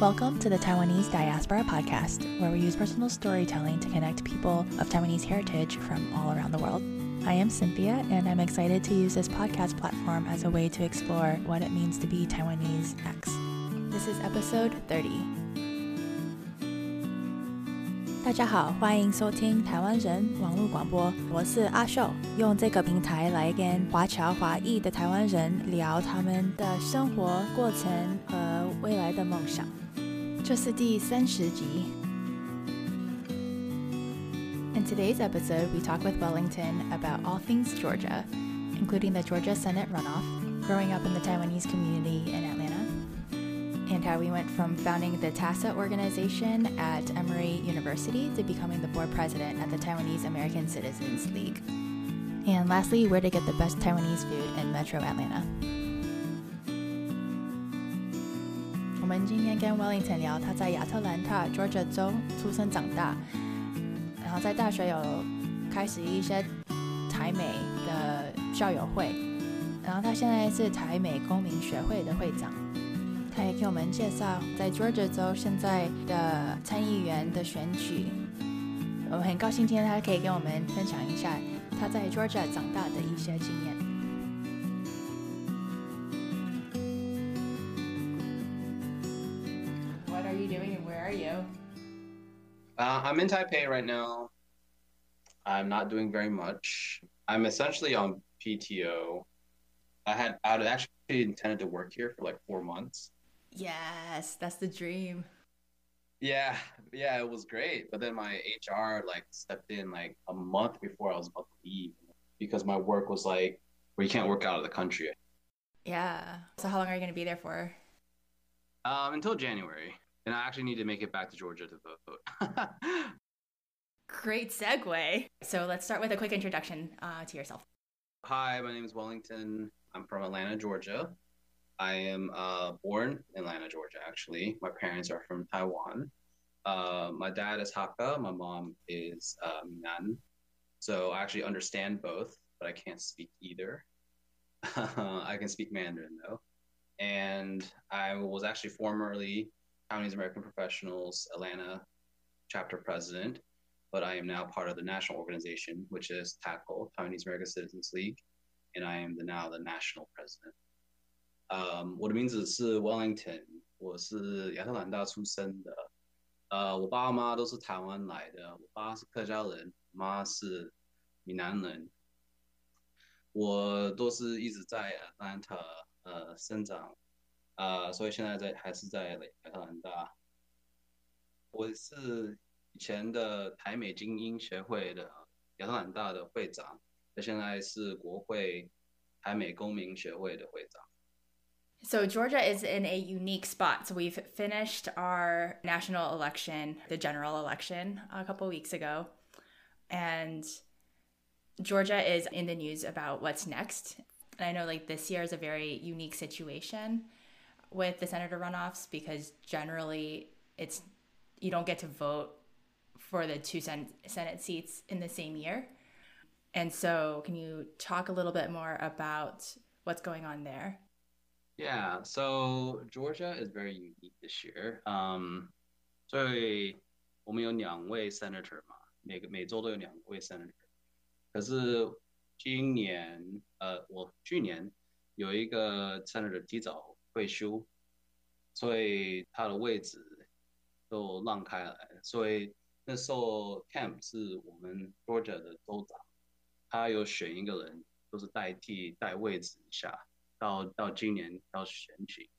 Welcome to the Taiwanese Diaspora Podcast, where we use personal storytelling to connect people of Taiwanese heritage from all around the world. I am Cynthia, and I'm excited to use this podcast platform as a way to explore what it means to be Taiwanese X. This is episode 30. 大家好，欢迎收听台湾人网络广播，我是阿秀，用这个平台来跟华侨华裔的台湾人聊他们的生活过程和 未来的梦想。这是第三十集。In today's episode, we talk with Wellington about all things Georgia, including the Georgia Senate runoff, growing up in the Taiwanese community in Atlanta, and how we went from founding the TASA organization at Emory University to becoming the board president at the Taiwanese American Citizens League. And lastly, where to get the best Taiwanese food in Metro Atlanta. 我们今天跟 Wellington 聊他在亚特兰大 Georgia 州出生长大，然后在大学有开始一些台美的校友会，然后他现在是台美公民学会的会长。他也给我们介绍在 Georgia 州现在的参议员的选举。我们很高兴今天他可以跟我们分享一下他在 Georgia 长大的一些经验。Uh, I'm in Taipei right now. I'm not doing very much. I'm essentially on PTO. I had I had actually intended to work here for like four months. Yes, that's the dream. Yeah, yeah, it was great. But then my HR like stepped in like a month before I was about to leave because my work was like where you can't work out of the country Yeah. So how long are you going to be there for? um, until January, and I actually need to make it back to Georgia to vote. Great segue. So let's start with a quick introduction uh, to yourself. Hi, my name is Wellington. I'm from Atlanta, Georgia. I am uh, born in Atlanta, Georgia, actually. My parents are from Taiwan. Uh, my dad is Hakka, my mom is uh, Minnan. So I actually understand both, but I can't speak either. I can speak Mandarin, though. And I was actually formerly Taiwanese American Professionals Atlanta chapter president, but I am now part of the national organization, which is TACL, Chinese American Citizens League, and I am the, now the national president. Um, 我的名字是 Wellington，我是亚特兰大出生的。呃，我爸妈都是台湾来的，我爸是客家人，妈是闽南人。我都是一直在 Atlanta 呃生长啊、所以现在在还是在亚特兰大。我是以前的台美精英协会的亚特兰大的会长，那现在是国会台美公民协会的会长。 So Georgia is in a unique spot. So we've finished our national election, the general election, a couple weeks ago, and Georgia is in the news about what's next. And I know like this year is a very unique situation with the senator runoffs because generally it's you don't get to vote for the two sen- senate seats in the same year. And so can you talk a little bit more about what's going on there? Yeah, so Georgia is very unique this year. Um, 所以我们有两位 senator 嘛，每个每州都有两位 senator。可是今年，呃，我去年有一个 senator 提早 退休，所以他的位置都让开来。所以那时候 Camp 是我们 Georgia 的州长，他有选一个人，就是代替代位置一下。到到今年要选举，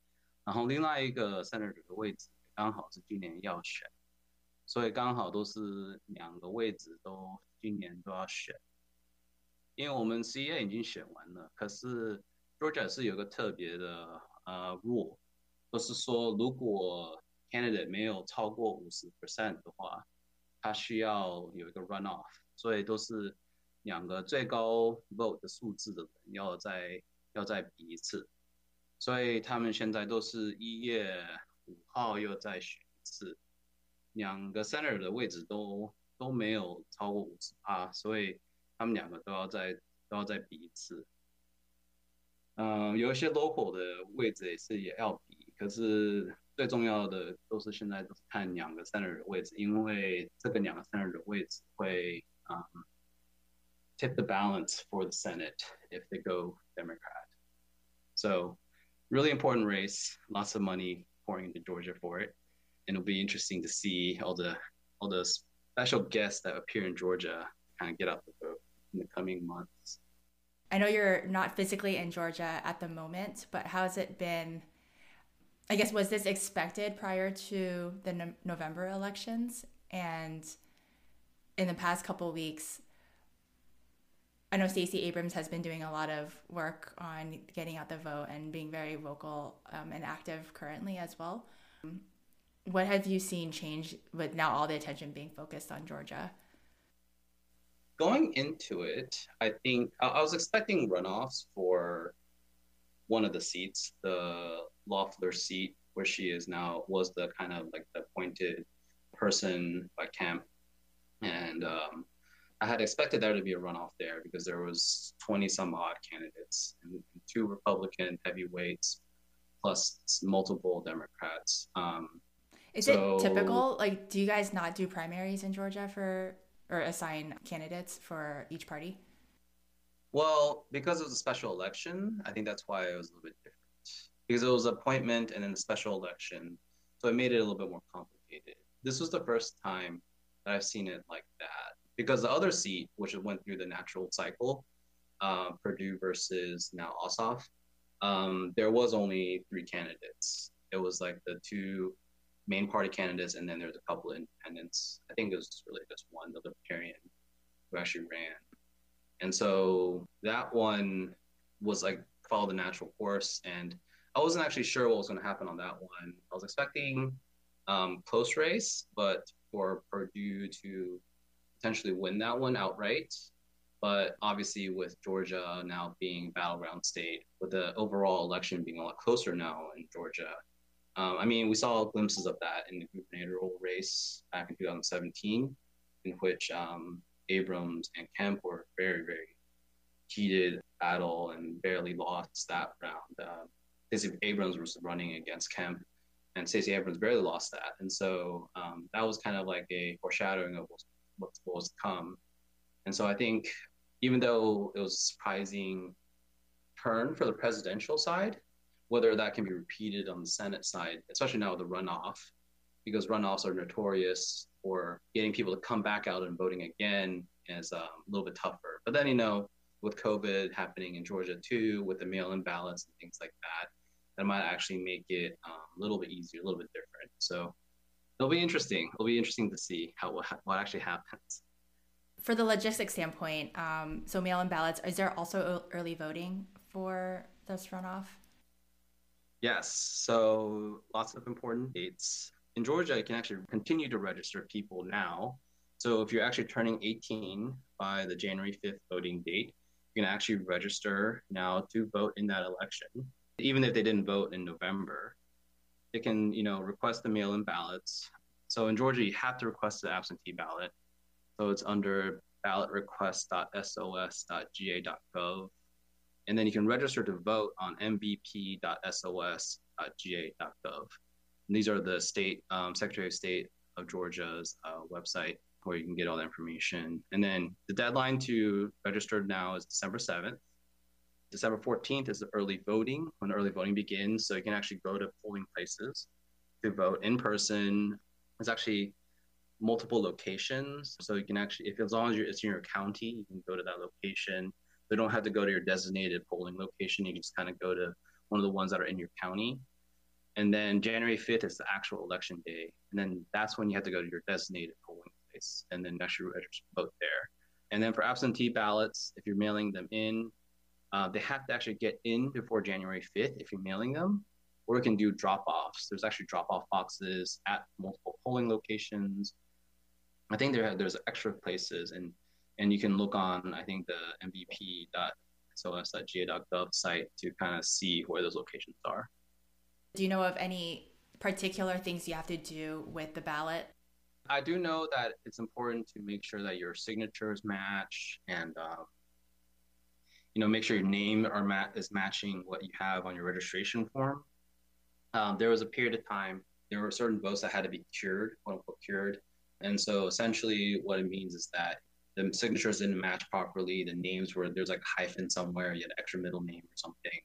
然后另外一个 senator 的位置刚好是今年要选，所以刚好都是两个位置都今年都要选。因为我们 CA 已经选完了，可是 Georgia 是有个特别的呃 rule，就是说如果 candidate 没有超过五十 percent 的话，他需要有一个 run off，所以都是两个最高 vote 的数字的人要再。要再比一次，所以他们现在都是一月五号又再选一次，两个 senator 的位置都都没有超过五十趴，所以他们两个都要再都要再比一次。嗯、有一些 local 的位置也是也要比，可是 最重要的都是现在都是看两个 senator 的位置，因为这个两个 senator 的位置会嗯、um, tip the balance for the Senate if they go Democrat. So really important race, lots of money pouring into Georgia for it. And it'll be interesting to see all the all the special guests that appear in Georgia kind of get out the vote in the coming months. I know you're not physically in Georgia at the moment, but how's it been? I guess was this expected prior to the no- November elections? And in the past couple weeks, I know Stacey Abrams has been doing a lot of work on getting out the vote and being very vocal um, and active currently as well. What have you seen change with now all the attention being focused on Georgia? Going into it, I think I was expecting runoffs for one of the seats, the Loeffler seat, where she is now, was the kind of like the appointed person by Kemp, and um, I had expected there to be a runoff there because there was 20 some odd candidates and, two Republican heavyweights plus multiple Democrats. Um, Is so, it typical? Like, do you guys not do primaries in Georgia for or assign candidates for each party? Well, because it was a special election, I think that's why it was a little bit different. Because it was appointment and then a special election, so it made it a little bit more complicated. This was the first time that I've seen it like that because the other seat, which went through the natural cycle, uh, Perdue versus now Ossoff, um, there was only three candidates. It was like the two main party candidates, and then there's a couple of independents. I think it was really just one, the Libertarian, who actually ran. And so that one was like followed the natural course, and I wasn't actually sure what was going to happen on that one. I was expecting um, close race, but for Perdue to potentially win that one outright. But obviously, with Georgia now being battleground state, with the overall election being a lot closer now in Georgia, um, I mean, we saw glimpses of that in the gubernatorial race back in 2017, in which um, Abrams and Kemp were very, very heated battle and barely lost that round. Uh, Stacey Abrams was running against Kemp, and Stacey Abrams barely lost that. And so um, that was kind of like a foreshadowing of what's supposed to come. And so I think even though it was a surprising turn for the presidential side, whether that can be repeated on the Senate side, especially now with the runoff, because runoffs are notorious for getting people to come back out and voting again is um, a little bit tougher. But then, you know, with COVID happening in Georgia too, with the mail in ballots and things like that, that might actually make it um, a little bit easier, a little bit different. So it'll be interesting. It'll be interesting to see how what actually happens. For the logistics standpoint, um, so mail-in ballots. Is there also early voting for this runoff? Yes. So lots of important dates in Georgia. You can actually continue to register people now. So if you're actually turning 18 by the January 5th voting date, you can actually register now to vote in that election, even if they didn't vote in November they can, you know, request the mail-in ballots. So in Georgia, you have to request the absentee ballot. So it's under ballotrequest.sos.ga.gov. And then you can register to vote on mvp.sos.ga.gov. And these are the state um, Secretary of State of Georgia's uh, website where you can get all the information. And then the deadline to register now is December 7th. December 14th is the early voting, when early voting begins. So you can actually go to polling places to vote in person. There's actually multiple locations. So you can actually, if as long as you're, it's in your county, you can go to that location. You don't have to go to your designated polling location. You can just kind of go to one of the ones that are in your county. And then January 5th is the actual election day. And then that's when you have to go to your designated polling place and then actually register vote there. And then for absentee ballots, if you're mailing them in, uh, they have to actually get in before January 5th if you're mailing them, or you can do drop offs. There's actually drop off boxes at multiple polling locations. I think there there's extra places, and and you can look on I think the mvp.sos.ga.gov site to kind of see where those locations are. Do you know of any particular things you have to do with the ballot? I do know that it's important to make sure that your signatures match and um, you know, make sure your name are mat- is matching what you have on your registration form. um, there was a period of time there were certain votes that had to be cured, quote unquote cured. And so essentially what it means is that the signatures didn't match properly. The names were there's like hyphen somewhere, you had extra middle name or something.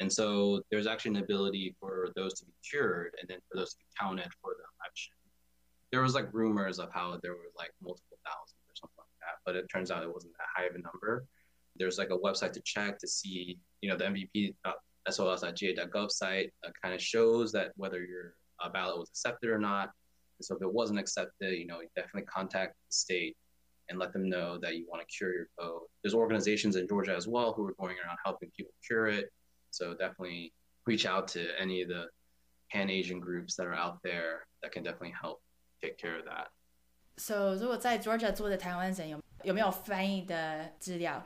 And so there's actually an ability for those to be cured and then for those to be counted for the election. There was like rumors of how there were like multiple thousands or something like that, but it turns out it wasn't that high of a number. There's like a website to check to see, you know, the MVP.sos.ga.gov site uh, kind of shows that whether your uh, ballot was accepted or not. And so if it wasn't accepted, you know, you definitely contact the state and let them know that you want to cure your vote. There's organizations in Georgia as well who are going around helping people cure it. So definitely reach out to any of the pan Asian groups that are out there that can definitely help take care of that. So 如果在 Georgia 做的台湾人有有没有翻译的资料？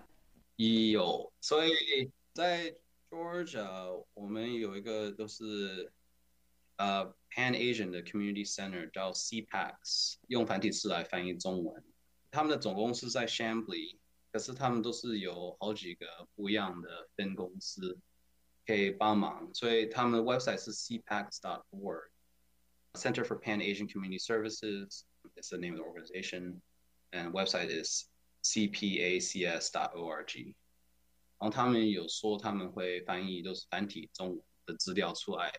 有，所以在 Georgia 我们有一个都是呃 Pan Asian 的 Community Center 叫 CPAX，用繁体字来翻译中文。 他们的总公司在 Shambly，可是他们都是有好几个不一样的分公司可以帮忙，所以他们的 website 是 cpax.org。Center for Pan Asian Community Services is the name of the organization, and website is cpacs.org。然后他们有说他们会翻译都是繁体中文的资料出来。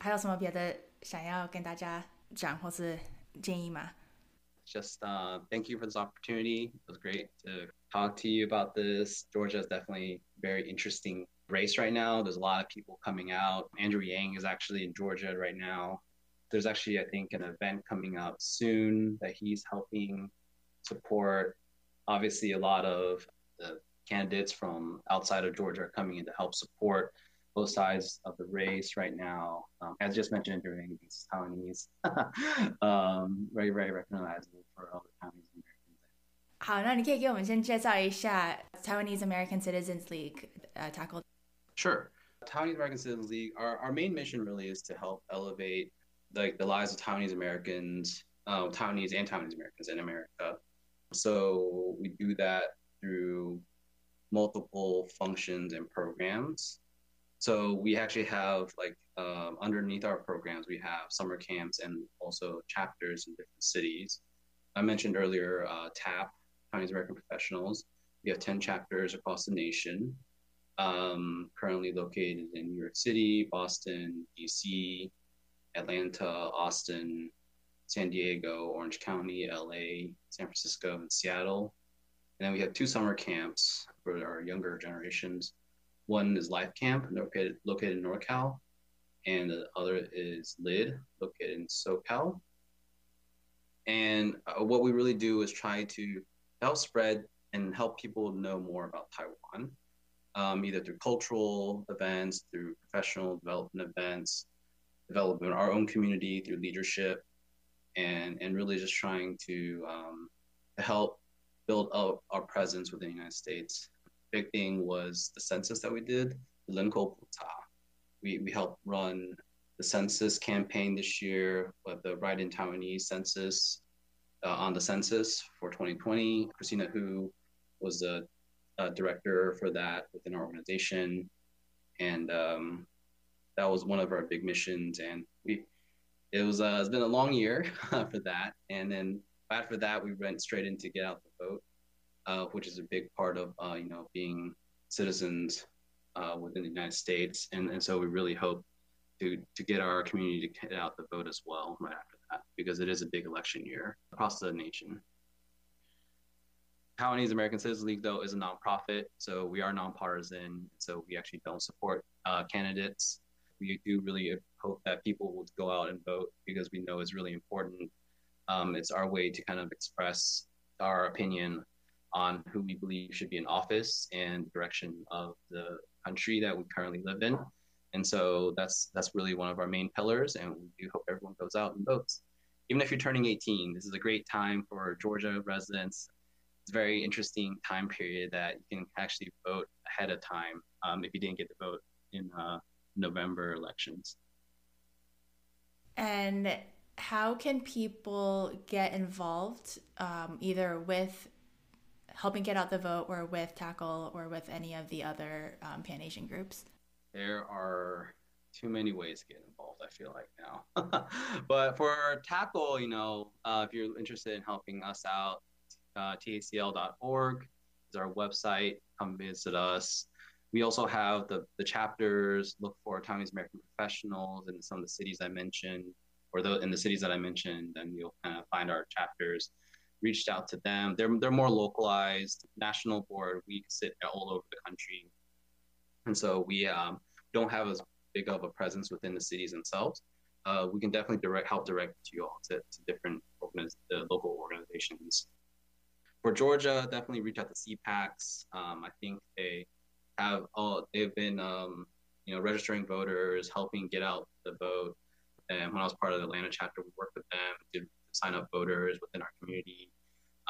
还有什么别的想要跟大家讲或是建议吗？just uh, thank you for this opportunity. It was great to talk to you about this. Georgia is definitely very interesting race right now. There's a lot of people coming out. Andrew Yang is actually in Georgia right now. There's actually, I think, an event coming up soon that he's helping support. Obviously, a lot of the candidates from outside of Georgia are coming in to help support both sides of the race right now. Um, as just mentioned during these Taiwanese, um, very, very recognizable for all the Taiwanese Americans. 好，那你可以给我们先介绍一下 Taiwanese American Citizens League 呃 tackle. Sure. Taiwanese American Citizens League, our, our main mission really is to help elevate the, the lives of Taiwanese Americans, uh, Taiwanese and Taiwanese Americans in America. So we do that through multiple functions and programs. So we actually have like um, underneath our programs, we have summer camps and also chapters in different cities. I mentioned earlier uh, TAP, Chinese American Professionals. We have 10 chapters across the nation, um, currently located in New York City, Boston, DC, Atlanta, Austin, San Diego, Orange County, LA, San Francisco, and Seattle. And then we have two summer camps for our younger generations one is Life Camp, located located in NorCal, and the other is LEAD, located in SoCal. And uh, what we really do is try to help spread and help people know more about Taiwan, um, either through cultural events, through professional development events, development our own community through leadership, and and really just trying to um, to help build up our presence within the United States big thing was the census that we did, Linko Puta. We, we helped run the census campaign this year with the Write in Taiwanese census uh, on the census for 2020. Christina Hu was the uh, director for that within our organization. And um, that was one of our big missions. And we, it was, uh, it's been a long year for that. And then after that, we went straight into get out the vote uh, which is a big part of uh, you know being citizens uh, within the United States, and, and so we really hope to to get our community to get out the vote as well right after that because it is a big election year across the nation. Taiwanese American Citizens League, though, is a nonprofit, so we are nonpartisan. So we actually don't support uh, candidates. We do really hope that people will go out and vote because we know it's really important. Um, it's our way to kind of express our opinion on who we believe should be in office and the direction of the country that we currently live in. And so that's that's really one of our main pillars, and we do hope everyone goes out and votes. Even if you're turning 18, this is a great time for Georgia residents. It's a very interesting time period that you can actually vote ahead of time um, if you didn't get to vote in uh, November elections. And how can people get involved um, either with helping get out the vote or with Tackle or with any of the other um, Pan Asian groups? There are too many ways to get involved. I feel like now, but for tackle, you know, uh, if you're interested in helping us out, uh, tacl.org is our website. Come visit us. We also have the, the chapters. Look for Taiwanese American professionals in some of the cities I mentioned, or the, in the cities that I mentioned, and you'll kind of find our chapters. Reached out to them. They're they're more localized. National board. We sit all over the country, and so we um, don't have as big of a presence within the cities themselves. Uh, we can definitely direct help direct you all to, to different organiz- the local organizations for Georgia, definitely reach out to CPACs. Um, I think they have all they've been um, you know registering voters, helping get out the vote. And when I was part of the Atlanta chapter, we worked with them to sign up voters within our community.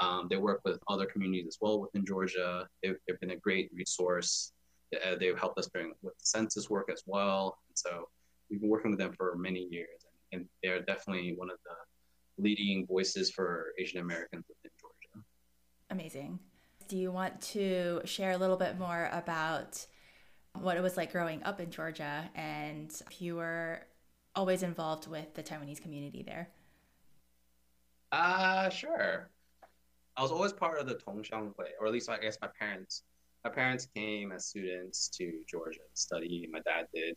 Um, they work with other communities as well within Georgia. They've, they've been a great resource. Uh, they've helped us during with census work as well. And so we've been working with them for many years, and, and they're definitely one of the leading voices for Asian Americans within Georgia. Amazing. Do you want to share a little bit more about what it was like growing up in Georgia and if you were always involved with the Taiwanese community there? Uh, sure. I was always part of the Tongxiang Hui, or at least I guess my parents. My parents came as students to Georgia to study. My dad did,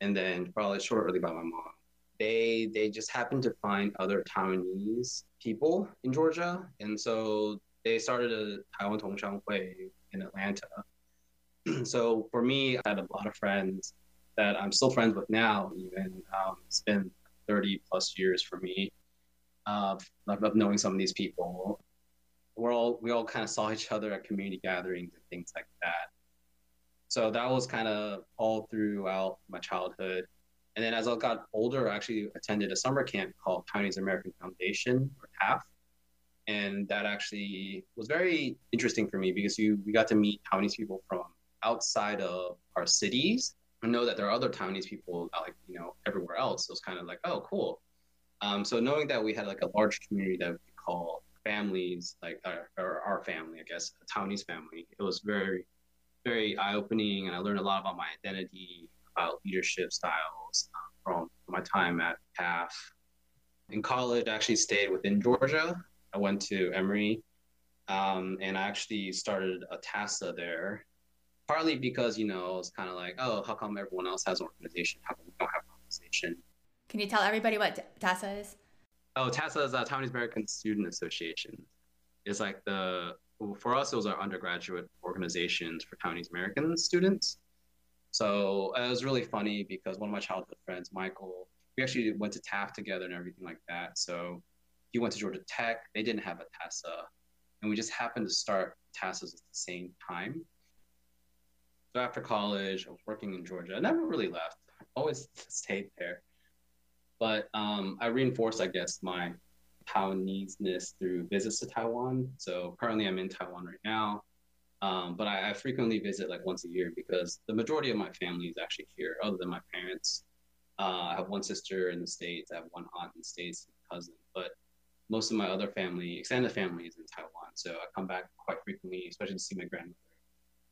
and then probably shortly by my mom. They they just happened to find other Taiwanese people in Georgia, and so they started a Taiwan Tongxiang Hui in Atlanta. so for me, I had a lot of friends that I'm still friends with now. Even um, it's been 30 plus years for me of, of knowing some of these people. We're all we all kind of saw each other at community gatherings and things like that. So that was kind of all throughout my childhood. And then as I got older, I actually attended a summer camp called Taiwanese American Foundation or TAF and that actually was very interesting for me because you we got to meet Taiwanese people from outside of our cities. I know that there are other Taiwanese people like you know everywhere else. it was kind of like oh cool. Um, so knowing that we had like a large community that we call families, like our, or our family, I guess, a Taiwanese family, it was very, very eye opening, and I learned a lot about my identity, about leadership styles um, from my time at TAF. In college, I actually stayed within Georgia, I went to Emory, um, and I actually started a TASA there, partly because you know it's kind of like, oh, how come everyone else has an organization? How come we don't have an organization? Can you tell everybody what TASA is? Oh, TASA is a Taiwanese American Student Association. It's like the for us, it was our undergraduate organizations for Taiwanese American students. So it was really funny because one of my childhood friends, Michael, we actually went to TAF together and everything like that. So he went to Georgia Tech. They didn't have a TASA, and we just happened to start TASAs at the same time. So after college, I was working in Georgia. I never really left. I always stayed there. But um, I reinforce, I guess, my Taiwanese-ness through visits to Taiwan. So currently, I'm in Taiwan right now. Um, but I, I, frequently visit like once a year because the majority of my family is actually here, other than my parents. Uh, I have one sister in the States, I have one aunt in the States, cousin. But most of my other family, extended family, is in Taiwan. So I come back quite frequently, especially to see my grandmother.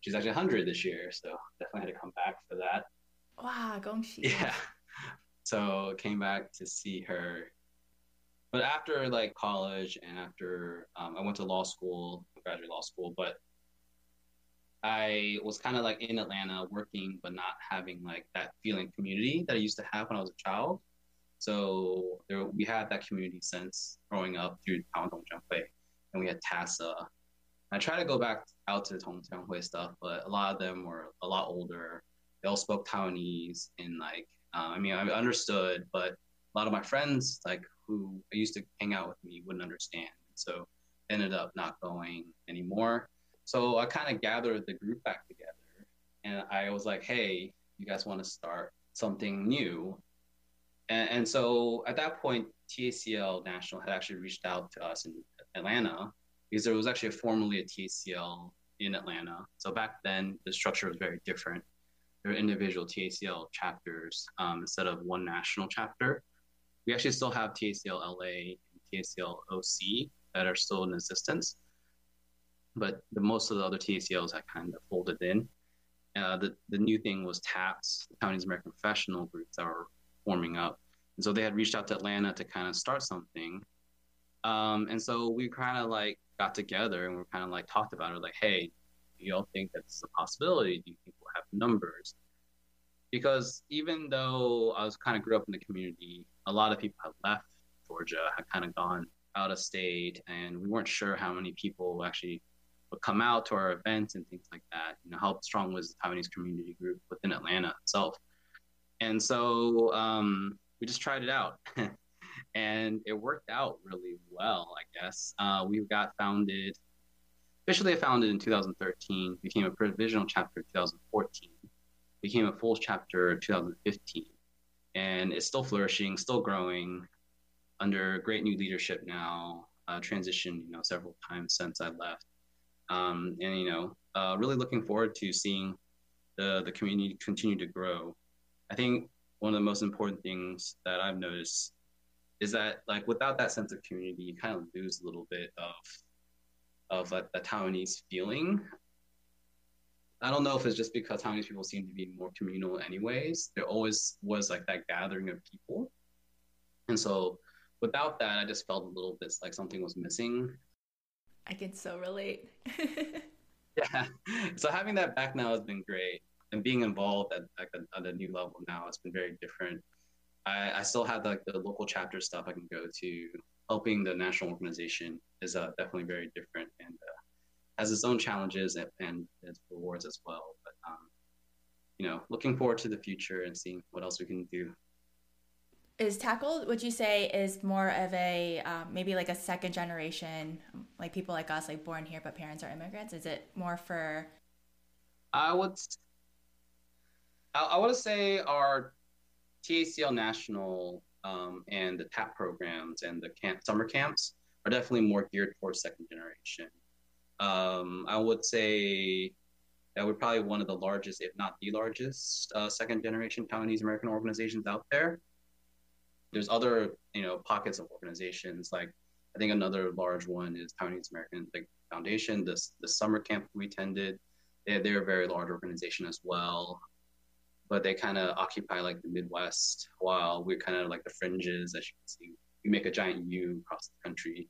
She's actually 100 this year, so definitely had to come back for that. Wow, gongxi. Yeah. So came back to see her. But after like college and after um, I went to law school, graduate law school, but I was kind of like in Atlanta working, but not having like that feeling community that I used to have when I was a child. So there, we had that community sense growing up through Taiwan Tongxiang Hui, and we had TASA. I try to go back out to the Tongxiang Hui stuff, but a lot of them were a lot older. They all spoke Taiwanese, and like, uh, I mean, I understood, but a lot of my friends, like who I used to hang out with me, wouldn't understand. So ended up not going anymore. So I kind of gathered the group back together, and I was like, hey, you guys want to start something new? And, and so at that point, TACL National had actually reached out to us in Atlanta because there was actually a formerly a TACL in Atlanta. So back then, the structure was very different. Were individual TACL chapters um, instead of one national chapter. We actually still have TACL LA and TACL OC that are still in existence, but the most of the other TACLs had kind of folded in. uh, the the new thing was TAPS, the Taiwanese American Professional Groups that were forming up, and so they had reached out to Atlanta to kind of start something. Um, and so we kind of like got together and we kind of like talked about it, like, hey, you all think that's a possibility? Do you think we'll have numbers? Because even though I was kind of grew up in the community, a lot of people had left Georgia, had kind of gone out of state, and we weren't sure how many people actually would come out to our events and things like that. You know, how strong was the Taiwanese community group within Atlanta itself? And so um, we just tried it out. and it worked out really well, I guess. Uh, we got founded, officially founded in 2013, became a provisional chapter in 2014, became a full chapter in 2015, and it's still flourishing, still growing under great new leadership now. Uh, transitioned, you know, several times since I left, um, and you know, uh, really looking forward to seeing the the community continue to grow. I think one of the most important things that I've noticed is that like without that sense of community, you kind of lose a little bit of of like the Taiwanese feeling. I don't know if it's just because Taiwanese people seem to be more communal anyways. There always was like that gathering of people. And so without that, I just felt a little bit like something was missing. I can so relate. yeah. So having that back now has been great. And being involved at, at, a, at a new level now has been very different. I, I still have like the local chapter stuff I can go to. Helping the national organization is uh, definitely very different and uh, has its own challenges and, and its rewards as well. But um, you know, looking forward to the future and seeing what else we can do. Is Tackle, would you say, is more of a um, maybe like a second generation, like people like us, like born here but parents are immigrants? Is it more for? I would. I, I to say our TACL National um, and the TAP programs and the camp summer camps are definitely more geared towards second generation. Um, I would say that we're probably one of the largest, if not the largest, uh, second generation Taiwanese American organizations out there. There's other, you know, pockets of organizations. Like I think another large one is Taiwanese American like Foundation. This the summer camp we attended, they, they're a very large organization as well but they kind of occupy like the Midwest while we're kind of like the fringes, as you can see. We make a giant U across the country.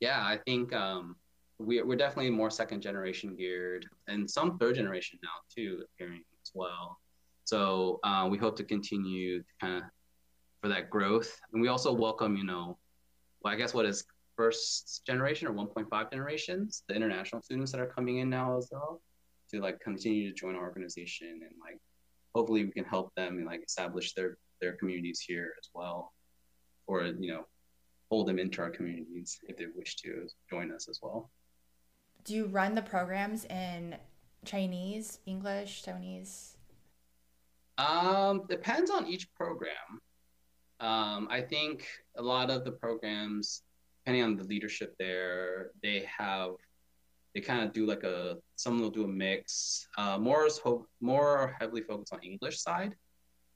Yeah, I think um, we, we're definitely more second generation geared and some third generation now too appearing as well. So uh, we hope to continue kind of for that growth. And we also welcome, you know, well, I guess what is first generation or 1.5 generations, the international students that are coming in now as well, to like continue to join our organization and like hopefully we can help them and like establish their their communities here as well, or you know, hold them into our communities if they wish to join us as well. Do you run the programs in Chinese, English, Taiwanese? Um, depends on each program. Um, I think a lot of the programs, depending on the leadership there, they have they kind of do like a some will do a mix uh, more is ho- more heavily focused on english side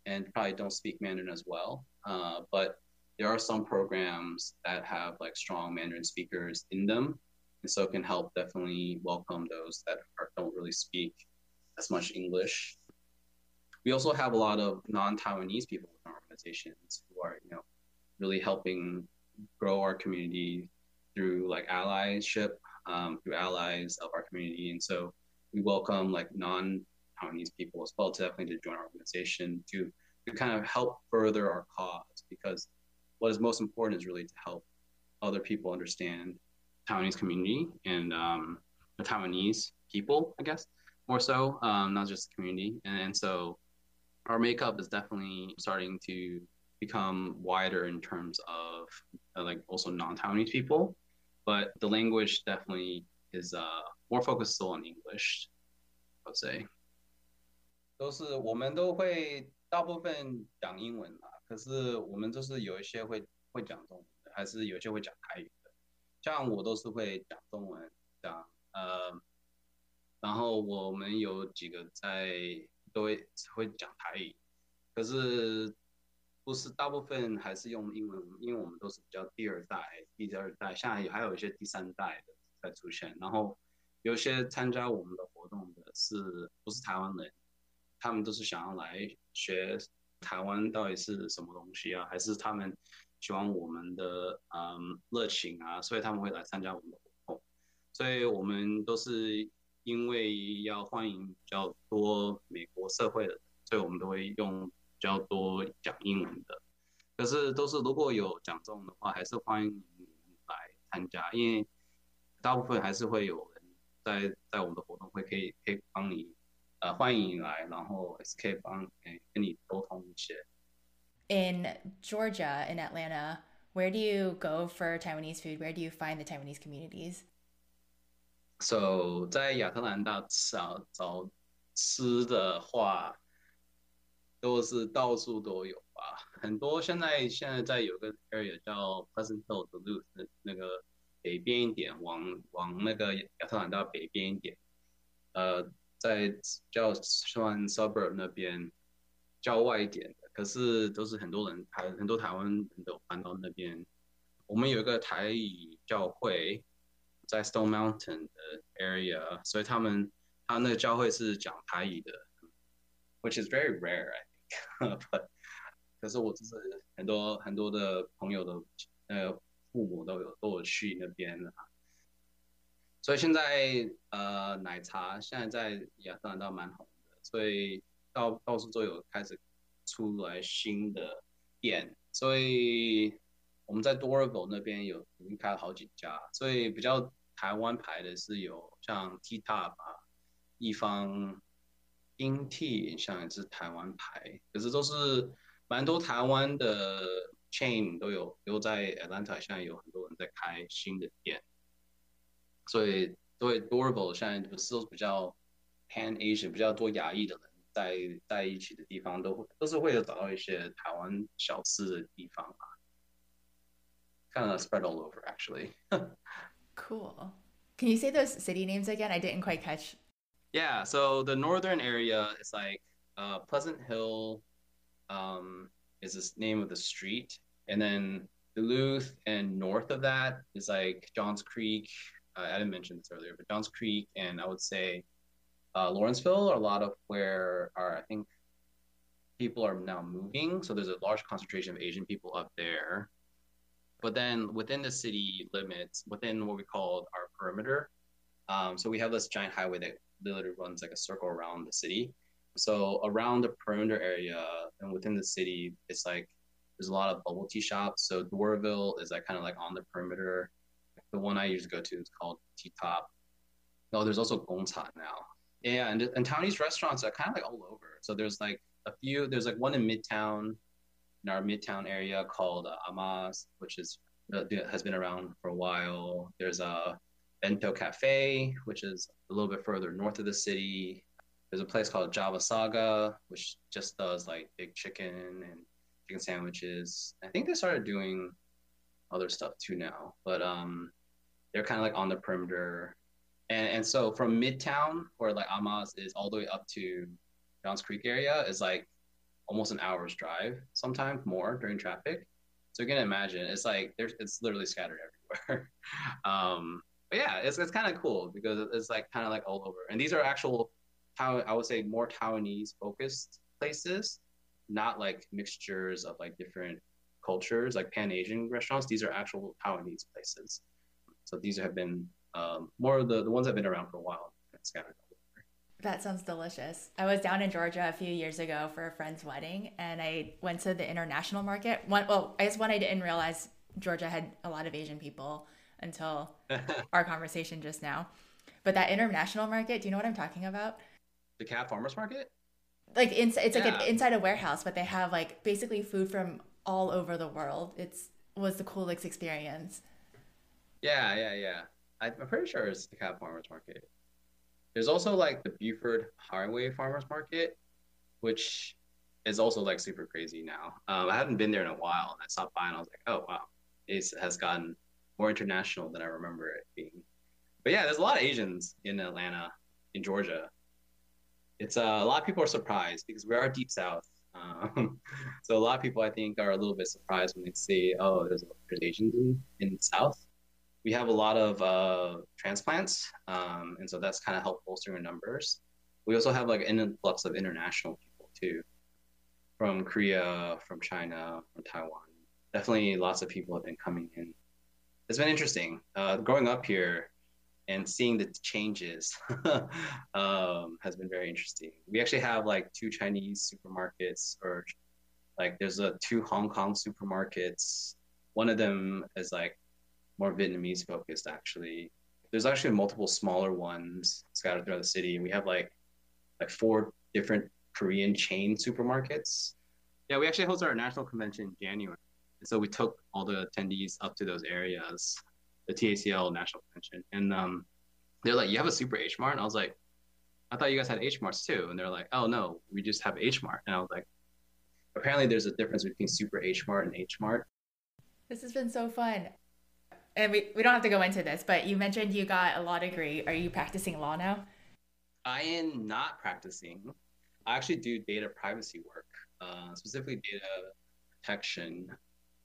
and probably don't speak mandarin as well uh, but there are some programs that have like strong mandarin speakers in them and so it can help definitely welcome those that are, don't really speak as much english we also have a lot of non-taiwanese people in our organizations who are you know really helping grow our community through like allyship um, through allies of our community. And so we welcome like non-Taiwanese people as well to definitely to join our organization to, to kind of help further our cause because what is most important is really to help other people understand Taiwanese community and um, the Taiwanese people, I guess, more so, um, not just the community. And, and so our makeup is definitely starting to become wider in terms of uh, like also non-Taiwanese people but the language definitely is uh, more focused still on English. I would say，都是我们都会大部分讲英文嘛， 可是我们就是有一些会会讲中文的，还是有些会讲台语的。像我都是会讲中文，讲呃，然后我们有几个在都会会讲台语，可是不是大部分还是用英文，因为我们都是比较第二代、第二代，现在还有一些第三代的在出现。然后有些参加我们的活动的是不是台湾人？他们都是想要来学台湾到底是什么东西啊？还是他们喜欢我们的嗯热情啊？所以他们会来参加我们的活动。所以我们都是因为要欢迎比较多美国社会的，所以我们都会用比较多讲英文的。可是都是如果有讲中的话，还是欢迎来参加，因为大部分还是会有人在在我们的活动会可以可以帮你呃欢迎你来，然后 SK 帮诶跟你沟通一些。In Georgia, in Atlanta, where do you go for Taiwanese food? Where do you find the Taiwanese communities? So 在亚特兰大找找吃的话，都是到处都有吧。很多现在现在在有个 area 叫 Pleasant Hill Duluth 那那个北边一点，往往那个亚特兰大北边一点，呃，在叫算 suburb 那边郊外一点的，可是都是很多人台很多台湾人都搬到那边。我们有一个台语教会。在 Stone Mountain 的 area，所以他们他那个教会是讲台语的，which is very rare I think。But 可是我就是很多很多的朋友的呃父母都有都有去那边。所以现在呃奶茶现在在亚特兰大蛮红的，所以到到处都有开始出来新的店，所以。我们在 Doraville 那边有已经开了好几家，所以比较台湾牌的是有像 T Top 啊、一方、英 T，像也是台湾牌，可是都是蛮多台湾的 chain 都有，都在 Atlanta 现在有很多人在开新的店，所以所以 Doraville 现在是比较 Pan Asian of spread all over actually. cool. Can you say those city names again? I didn't quite catch. Yeah, so the northern area is like uh, Pleasant Hill um, is the name of the street, and then Duluth and north of that is like Johns Creek, I didn't mention this earlier, but Johns Creek and I would say uh, Lawrenceville are a lot of where are I think people are now moving. So there's a large concentration of Asian people up there. But then within the city limits, within what we call our perimeter, um, so we have this giant highway that literally runs like a circle around the city. So around the perimeter area and within the city, it's like there's a lot of bubble tea shops. So Doraville is like kind of like on the perimeter. The one I usually go to is called T Top. No, there's also Gong Cha now. And, and Taiwanese restaurants are kind of like all over. So there's like a few. There's like one in Midtown in our midtown area called uh, Amas, which is uh, has been around for a while. There's a Bento Cafe, which is a little bit further north of the city. There's a place called Java Saga, which just does like big chicken and chicken sandwiches. I think they started doing other stuff too now, but um, they're kind of like on the perimeter. And, and so from Midtown, where like Amas is all the way up to Johns Creek area, is like almost an hour's drive, sometimes more during traffic. So you can imagine it's like there's it's literally scattered everywhere. um, but yeah, it's it's kind of cool because it's like kind of like all over. And these are actual how I would say more Taiwanese focused places, not like mixtures of like different cultures, like Pan Asian restaurants. These are actual Taiwanese places. So these have been um, more of the the ones that have been around for a while, scattered. That sounds delicious. I was down in Georgia a few years ago for a friend's wedding, and I went to the international market. One, well, I guess one I didn't realize Georgia had a lot of Asian people until our conversation just now. But that international market, do you know what I'm talking about? The DeKalb Farmers Market. Like it's it's like Yeah. an, inside a warehouse, but they have like basically food from all over the world. It's was the coolest experience. Yeah, yeah, yeah. I'm pretty sure it's the DeKalb Farmers Market. There's also like the Buford Highway Farmers Market, which is also like super crazy now. Um, I haven't been there in a while, and I stopped by and I was like, oh wow, it has gotten more international than I remember it being. But yeah, there's a lot of Asians in Atlanta, in Georgia. It's uh, a lot of people are surprised because we are deep south. Um, so a lot of people I think are a little bit surprised when they see, oh, there's there's Asians in, in the south. We have a lot of uh, transplants, um, and so that's kind of helped bolster our numbers. We also have like an influx of international people too, from Korea, from China, from Taiwan. Definitely, lots of people have been coming in. It's been interesting uh, growing up here and seeing the changes um, has been very interesting. We actually have like two Chinese supermarkets, or like there's a two Hong Kong supermarkets. One of them is like more Vietnamese focused actually. There's actually multiple smaller ones scattered throughout the city. And we have like like four different Korean chain supermarkets. Yeah, we actually hosted our national convention in January. And so we took all the attendees up to those areas, the TACL national convention. And um, they're like, You have a super H Mart? And I was like, I thought you guys had H Marts too. And they're like, Oh no, we just have H Mart. And I was like, Apparently there's a difference between super H Mart and H Mart. This has been so fun and we, we don't have to go into this, but you mentioned you got a law degree. Are you practicing law now? I am not practicing. I actually do data privacy work, uh, specifically data protection.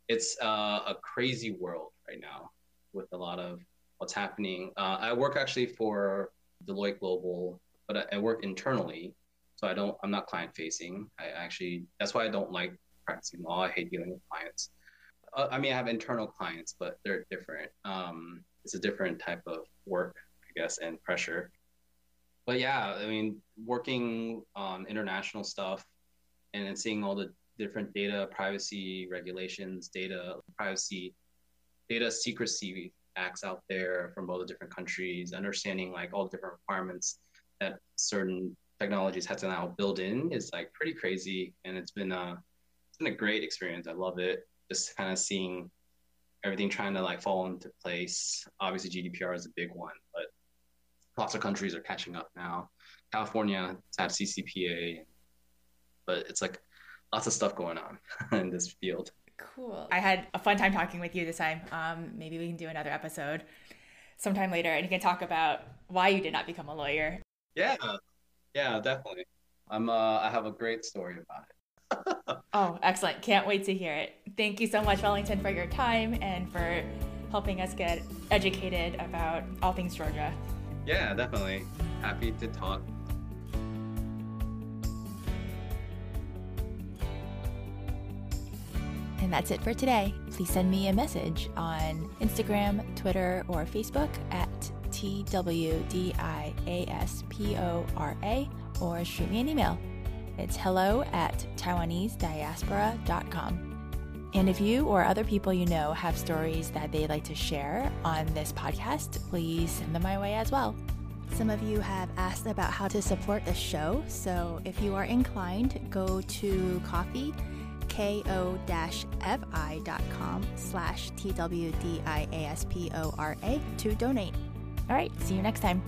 It's uh, a crazy world right now with a lot of what's happening. Uh, I work actually for Deloitte Global, but I, I work internally, so I don't. I'm not client facing. I actually that's why I don't like practicing law. I hate dealing with clients uh, I mean, I have internal clients, but they're different. Um, it's a different type of work, I guess, and pressure. But yeah, I mean, working on international stuff and then seeing all the different data privacy regulations, data privacy, data secrecy acts out there from all the different countries, understanding like all the different requirements that certain technologies have to now build in is like pretty crazy. And it's been a, it's been a great experience. I love it just kind of seeing everything trying to like fall into place. Obviously, GDPR is a big one, but lots of countries are catching up now. California has CCPA, but it's like lots of stuff going on in this field. Cool. I had a fun time talking with you this time. Um, maybe we can do another episode sometime later, and you can talk about why you did not become a lawyer. Yeah, yeah, definitely. I'm. Uh, I have a great story about it oh, excellent. Can't wait to hear it. Thank you so much, Wellington, for your time and for helping us get educated about all things Georgia. Yeah, definitely. Happy to talk. And that's it for today. Please send me a message on Instagram, Twitter, or Facebook at TWDIASPORA or shoot me an email it's hello at TaiwaneseDiaspora.com. And if you or other people you know have stories that they'd like to share on this podcast, please send them my way as well. Some of you have asked about how to support the show, so if you are inclined, go to coffee ko-fi.com slash twdiaspora to donate. All right, see you next time.